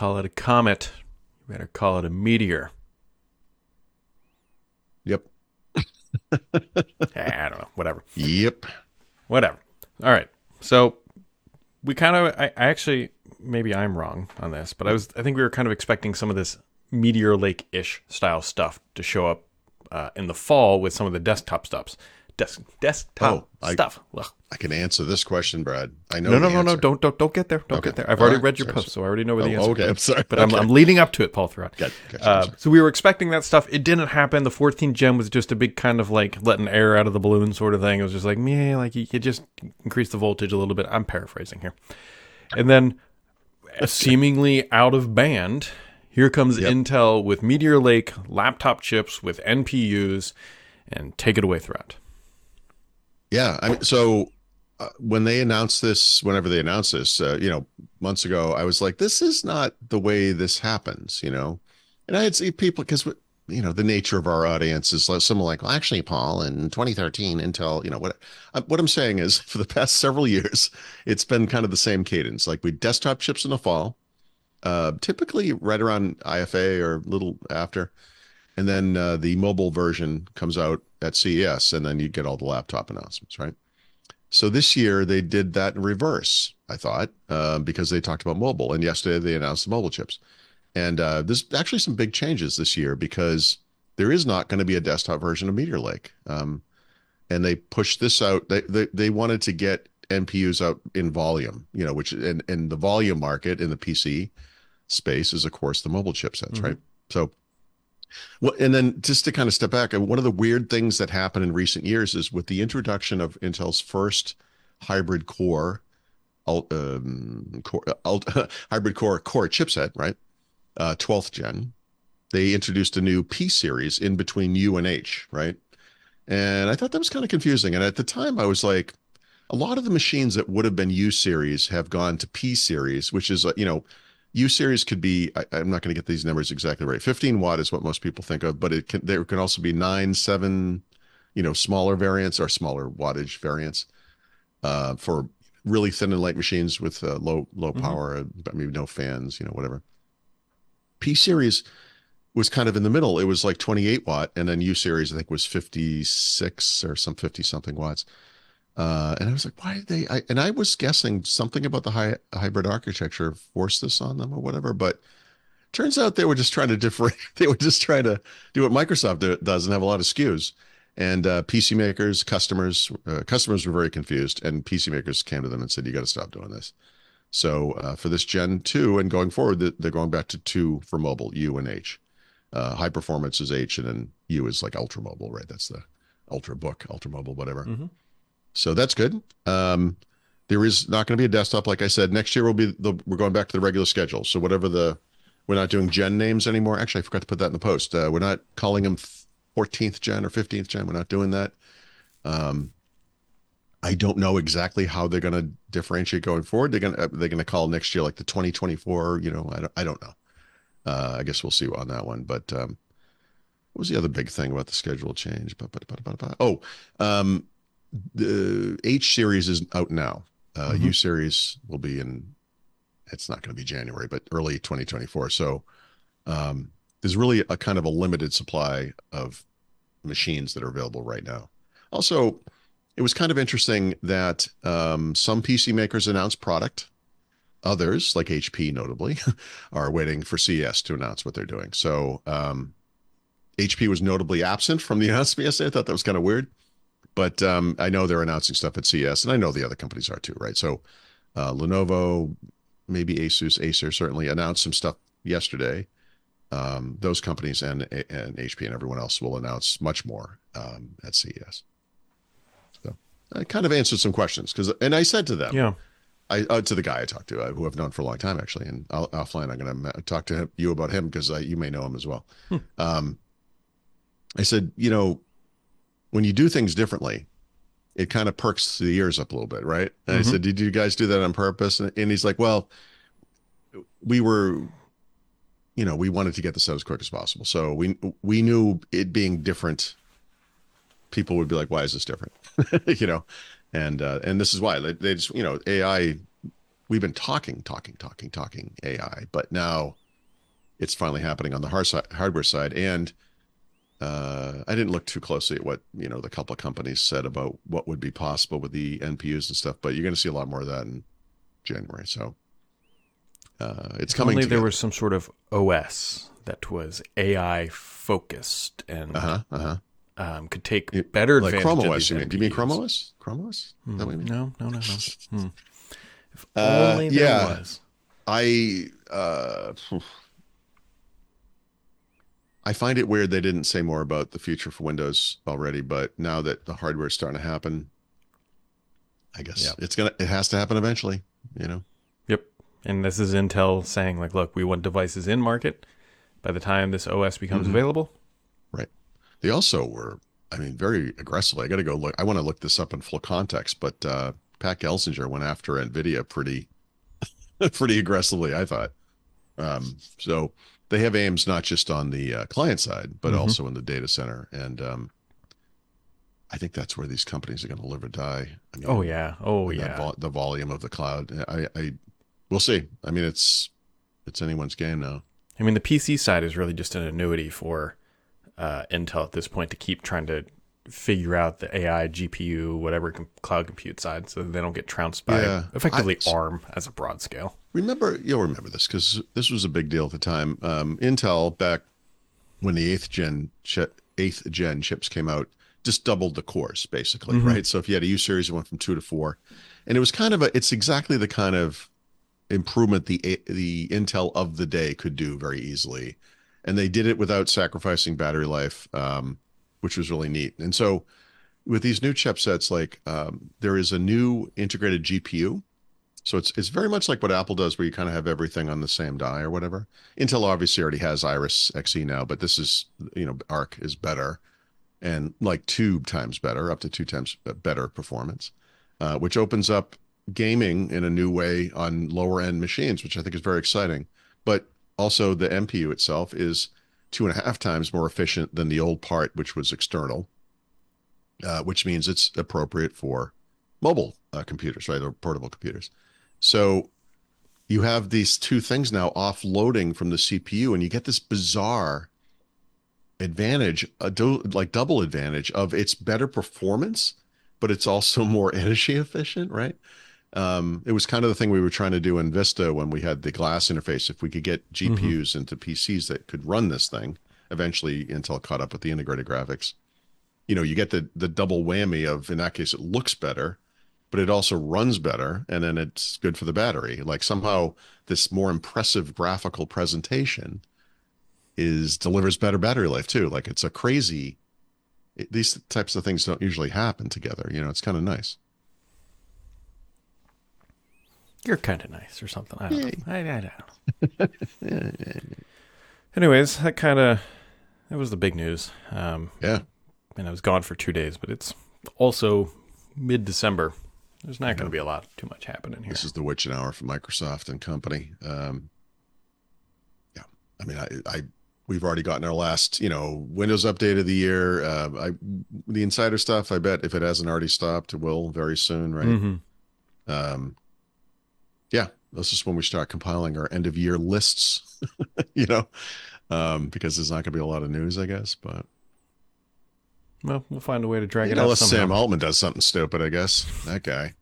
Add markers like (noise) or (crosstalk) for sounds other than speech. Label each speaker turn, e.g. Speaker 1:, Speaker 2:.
Speaker 1: call it a comet. You better call it a meteor.
Speaker 2: Yep. (laughs)
Speaker 1: I don't know. Whatever.
Speaker 2: Yep.
Speaker 1: Whatever. All right. So we kind of, I, I actually, maybe I'm wrong on this, but I was, I think we were kind of expecting some of this Meteor Lake ish style stuff to show up uh, in the fall with some of the desktop stuffs. Desk, desktop
Speaker 2: Oh, I-
Speaker 1: stuff. Ugh.
Speaker 2: I can answer this question, Brad. I know.
Speaker 1: No, no, no, no! Don't, don't, don't get there! Don't
Speaker 2: Okay.
Speaker 1: get there! I've
Speaker 2: All
Speaker 1: already
Speaker 2: right.
Speaker 1: read your
Speaker 2: Sorry,
Speaker 1: post, so I already know where the
Speaker 2: Oh,
Speaker 1: answer.
Speaker 2: okay. I'm sorry.
Speaker 1: but I'm, I'm leading up to it, Paul Thurrott.
Speaker 2: Gotcha, gotcha,
Speaker 1: Uh, so we were expecting that stuff. It didn't happen. The 14th gen was just a big kind of like letting air out of the balloon sort of thing. It was just like, yeah, like you, you just increase the voltage a little bit. I'm paraphrasing here. And then, (laughs) seemingly out of band, here comes Intel with Meteor Lake laptop chips with NPUs, and take it away Thurrott.
Speaker 2: Yeah, I mean, so uh, when they announced this, whenever they announced this, uh, you know, months ago, I was like, this is not the way this happens, you know. And I had seen people because you know the nature of our audience is like someone like, well, actually, Paul, in 2013, Intel, you know what? uh, What I'm saying is, (laughs) for the past several years, it's been kind of the same cadence. Like we desktop chips in the fall, uh, typically right around IFA or a little after, and then uh, the mobile version comes out at CES, and then you get all the laptop announcements, right? So this year they did that in reverse. I thought uh, because they talked about mobile, and yesterday they announced the mobile chips, and uh, there's actually some big changes this year because there is not going to be a desktop version of Meteor Lake, um, and they pushed this out. They, they they wanted to get NPUs out in volume, you know, which in in the volume market in the PC space is of course the mobile chipsets,
Speaker 1: Mhm.
Speaker 2: right? So well, and then just to kind of step back, one of the weird things that happened in recent years is with the introduction of Intel's first hybrid core, um, core ult- (laughs) hybrid core core chipset, right? Uh, 12th gen, they introduced a new P series in between U and H, right? And I thought that was kind of confusing. And at the time, I was like, a lot of the machines that would have been U series have gone to P series, which is, uh, you know, U series could be, I, I'm not going to get these numbers exactly right. 15 watt is what most people think of, but it can, there can also be nine, seven, you know, smaller variants or smaller wattage variants uh, for really thin and light machines with uh, low, low
Speaker 1: Mhm.
Speaker 2: power, uh, but maybe no fans, you know, whatever. P series was kind of in the middle. It was like 28 watt, and then U series, I think, was 56 or some 50 something watts. Uh, and I was like, why did they? I, and I was guessing something about the high, hybrid architecture forced this on them or whatever. But turns out they were just trying to differ. (laughs) They were just trying to do what Microsoft does and have a lot of SKUs. And uh, PC makers, customers, uh, customers were very confused, and PC makers came to them and said, "You got to stop doing this." So uh, for this Gen two and going forward, they're going back to two for mobile, U and H. Uh, high performance is H, and then U is like ultra mobile, right? That's the ultra book, ultra mobile, whatever.
Speaker 1: Mhm.
Speaker 2: So that's good. Um, there is not going to be a desktop, like I said. Next year will be the we're going back to the regular schedule. So whatever the we're not doing gen names anymore. Actually, I forgot to put that in the post. Uh, we're not calling them 14th gen or 15th gen. We're not doing that. Um, I don't know exactly how they're going to differentiate going forward. They're going to they're going to call next year like the 2024. You know, I don't, I don't know. Uh, I guess we'll see on that one. But um, what was the other big thing about the schedule change? Oh, um, the H series is out now. Uh,
Speaker 1: Mhm.
Speaker 2: U series will be in. It's not going to be January, but early 2024. So um, there's really a kind of a limited supply of machines that are available right now. Also, it was kind of interesting that um, some PC makers announced product. Others, like HP notably, (laughs) are waiting for CES to announce what they're doing. So um, HP was notably absent from the (laughs) announcement yesterday. I thought that was kind of weird, but um, I know they're announcing stuff at CES, and I know the other companies are too, right? So uh, Lenovo, maybe Asus, Acer certainly announced some stuff yesterday. Um, those companies and and HP and everyone else will announce much more um, at CES. So I kind of answered some questions because, and I said to them,
Speaker 1: Yeah.
Speaker 2: I uh, to the guy I talked to, uh, who I've known for a long time actually, and I'll, offline I'm going to talk to him, you about him because uh, you may know him as well.
Speaker 1: Hmm.
Speaker 2: Um, I said, you know, when you do things differently, it kind of perks the ears up a little bit, right? And I
Speaker 1: Mhm.
Speaker 2: said, did you guys do that on purpose? And, and he's like, well, we were, you know, we wanted to get this out as quick as possible, so we we knew it being different. People would be like, why is this different? (laughs) you know, and uh, and this is why they, they just you know AI we've been talking, talking, talking, talking AI, but now it's finally happening on the hard side, hardware side. And uh, I didn't look too closely at what you know the couple of companies said about what would be possible with the NPUs and stuff, but you're going to see a lot more of that in January. So uh, it's
Speaker 1: If
Speaker 2: coming.
Speaker 1: Only there was some sort of OS that was AI focused and
Speaker 2: uh huh, uh huh.
Speaker 1: um, could take
Speaker 2: It-
Speaker 1: better
Speaker 2: Like
Speaker 1: advantage
Speaker 2: Chrome
Speaker 1: of
Speaker 2: OS.
Speaker 1: these
Speaker 2: You mean? Do you mean. Chrome OS? Chrome OS? Is that what you mean?
Speaker 1: No, no, no, no. (laughs) Hmm. If
Speaker 2: Uh,
Speaker 1: only there
Speaker 2: yeah.
Speaker 1: was.
Speaker 2: I uh, I find it weird they didn't say more about the future for Windows already, but now that the hardware is starting to happen, I guess
Speaker 1: Yeah.
Speaker 2: it's gonna it has to happen eventually. You know,
Speaker 1: Yep. And this is Intel saying, like, look, we want devices in market by the time this OS becomes
Speaker 2: Mhm.
Speaker 1: available. Right.
Speaker 2: They also were, I mean, very aggressively. I got to go look. I want to look this up in full context, but uh, Pat Gelsinger went after Nvidia pretty, (laughs) pretty aggressively. I thought. Um, so they have aims not just on the uh, client side, but
Speaker 1: Mhm.
Speaker 2: also in the data center, and um, I think that's where these companies are going to live or die. I mean,
Speaker 1: Oh, yeah. Oh, yeah.
Speaker 2: vol- the volume of the cloud. I, I, we'll see. I mean, it's it's anyone's game now.
Speaker 1: I mean, the PC side is really just an annuity for uh, Intel at this point to keep trying to figure out the AI, GPU, whatever com- cloud compute side, so they don't get trounced by
Speaker 2: Yeah.
Speaker 1: effectively
Speaker 2: I-
Speaker 1: ARM as a broad scale.
Speaker 2: Remember, you'll remember this because this was a big deal at the time. Um, Intel back when the eighth gen chip, eighth gen chips came out, just doubled the cores basically,
Speaker 1: Mhm.
Speaker 2: right? So if you had a U series, it went from two to four, and it was kind of a. It's exactly the kind of improvement the the Intel of the day could do very easily, and they did it without sacrificing battery life, um, which was really neat. And so with these new chipsets, like um, there is a new integrated GPU. So it's it's very much like what Apple does, where you kind of have everything on the same die or whatever. Intel obviously already has Iris Xe now, but this is you know Arc is better, and like two times better, up to two times better performance, uh, which opens up gaming in a new way on lower end machines, which I think is very exciting. But also the NPU itself is two and a half times more efficient than the old part, which was external, uh, which means it's appropriate for mobile uh, computers, right, or portable computers. So you have these two things now offloading from the CPU, and you get this bizarre advantage, a do, like double advantage of its better performance, but it's also (laughs) more energy efficient, right? Um, it was kind of the thing we were trying to do in Vista when we had the glass interface. If we could get GPUs into PCs that could run this thing, eventually Intel caught up with the integrated graphics. You know, you get the the double whammy of in that case it looks better, but it also runs better, and then it's good for the battery. Like somehow this more impressive graphical presentation is delivers better battery life too. Like it's a crazy. It, these types of things don't usually happen together. You know, it's kind of nice.
Speaker 1: You're kind of nice or something. I don't know. I, I don't know. (laughs) Anyways, that kind of that was the big news. Um,
Speaker 2: Yeah.
Speaker 1: and I was gone for two days, but it's also mid December. There's not going to be a lot too much happening here.
Speaker 2: This is the witching hour for Microsoft and company. Um, yeah, I mean, I, I, we've already gotten our last, you know, Windows update of the year. Uh, I, the insider stuff. I bet if it hasn't already stopped, it will very soon, right?
Speaker 1: hmm
Speaker 2: Um, yeah, this is when we start compiling our end of year lists. (laughs) you know, um, because there's not going to be a lot of news, I guess, but.
Speaker 1: Well, we'll find a way to drag it out
Speaker 2: Unless
Speaker 1: somehow.
Speaker 2: Sam Altman does something stupid, I guess. That guy.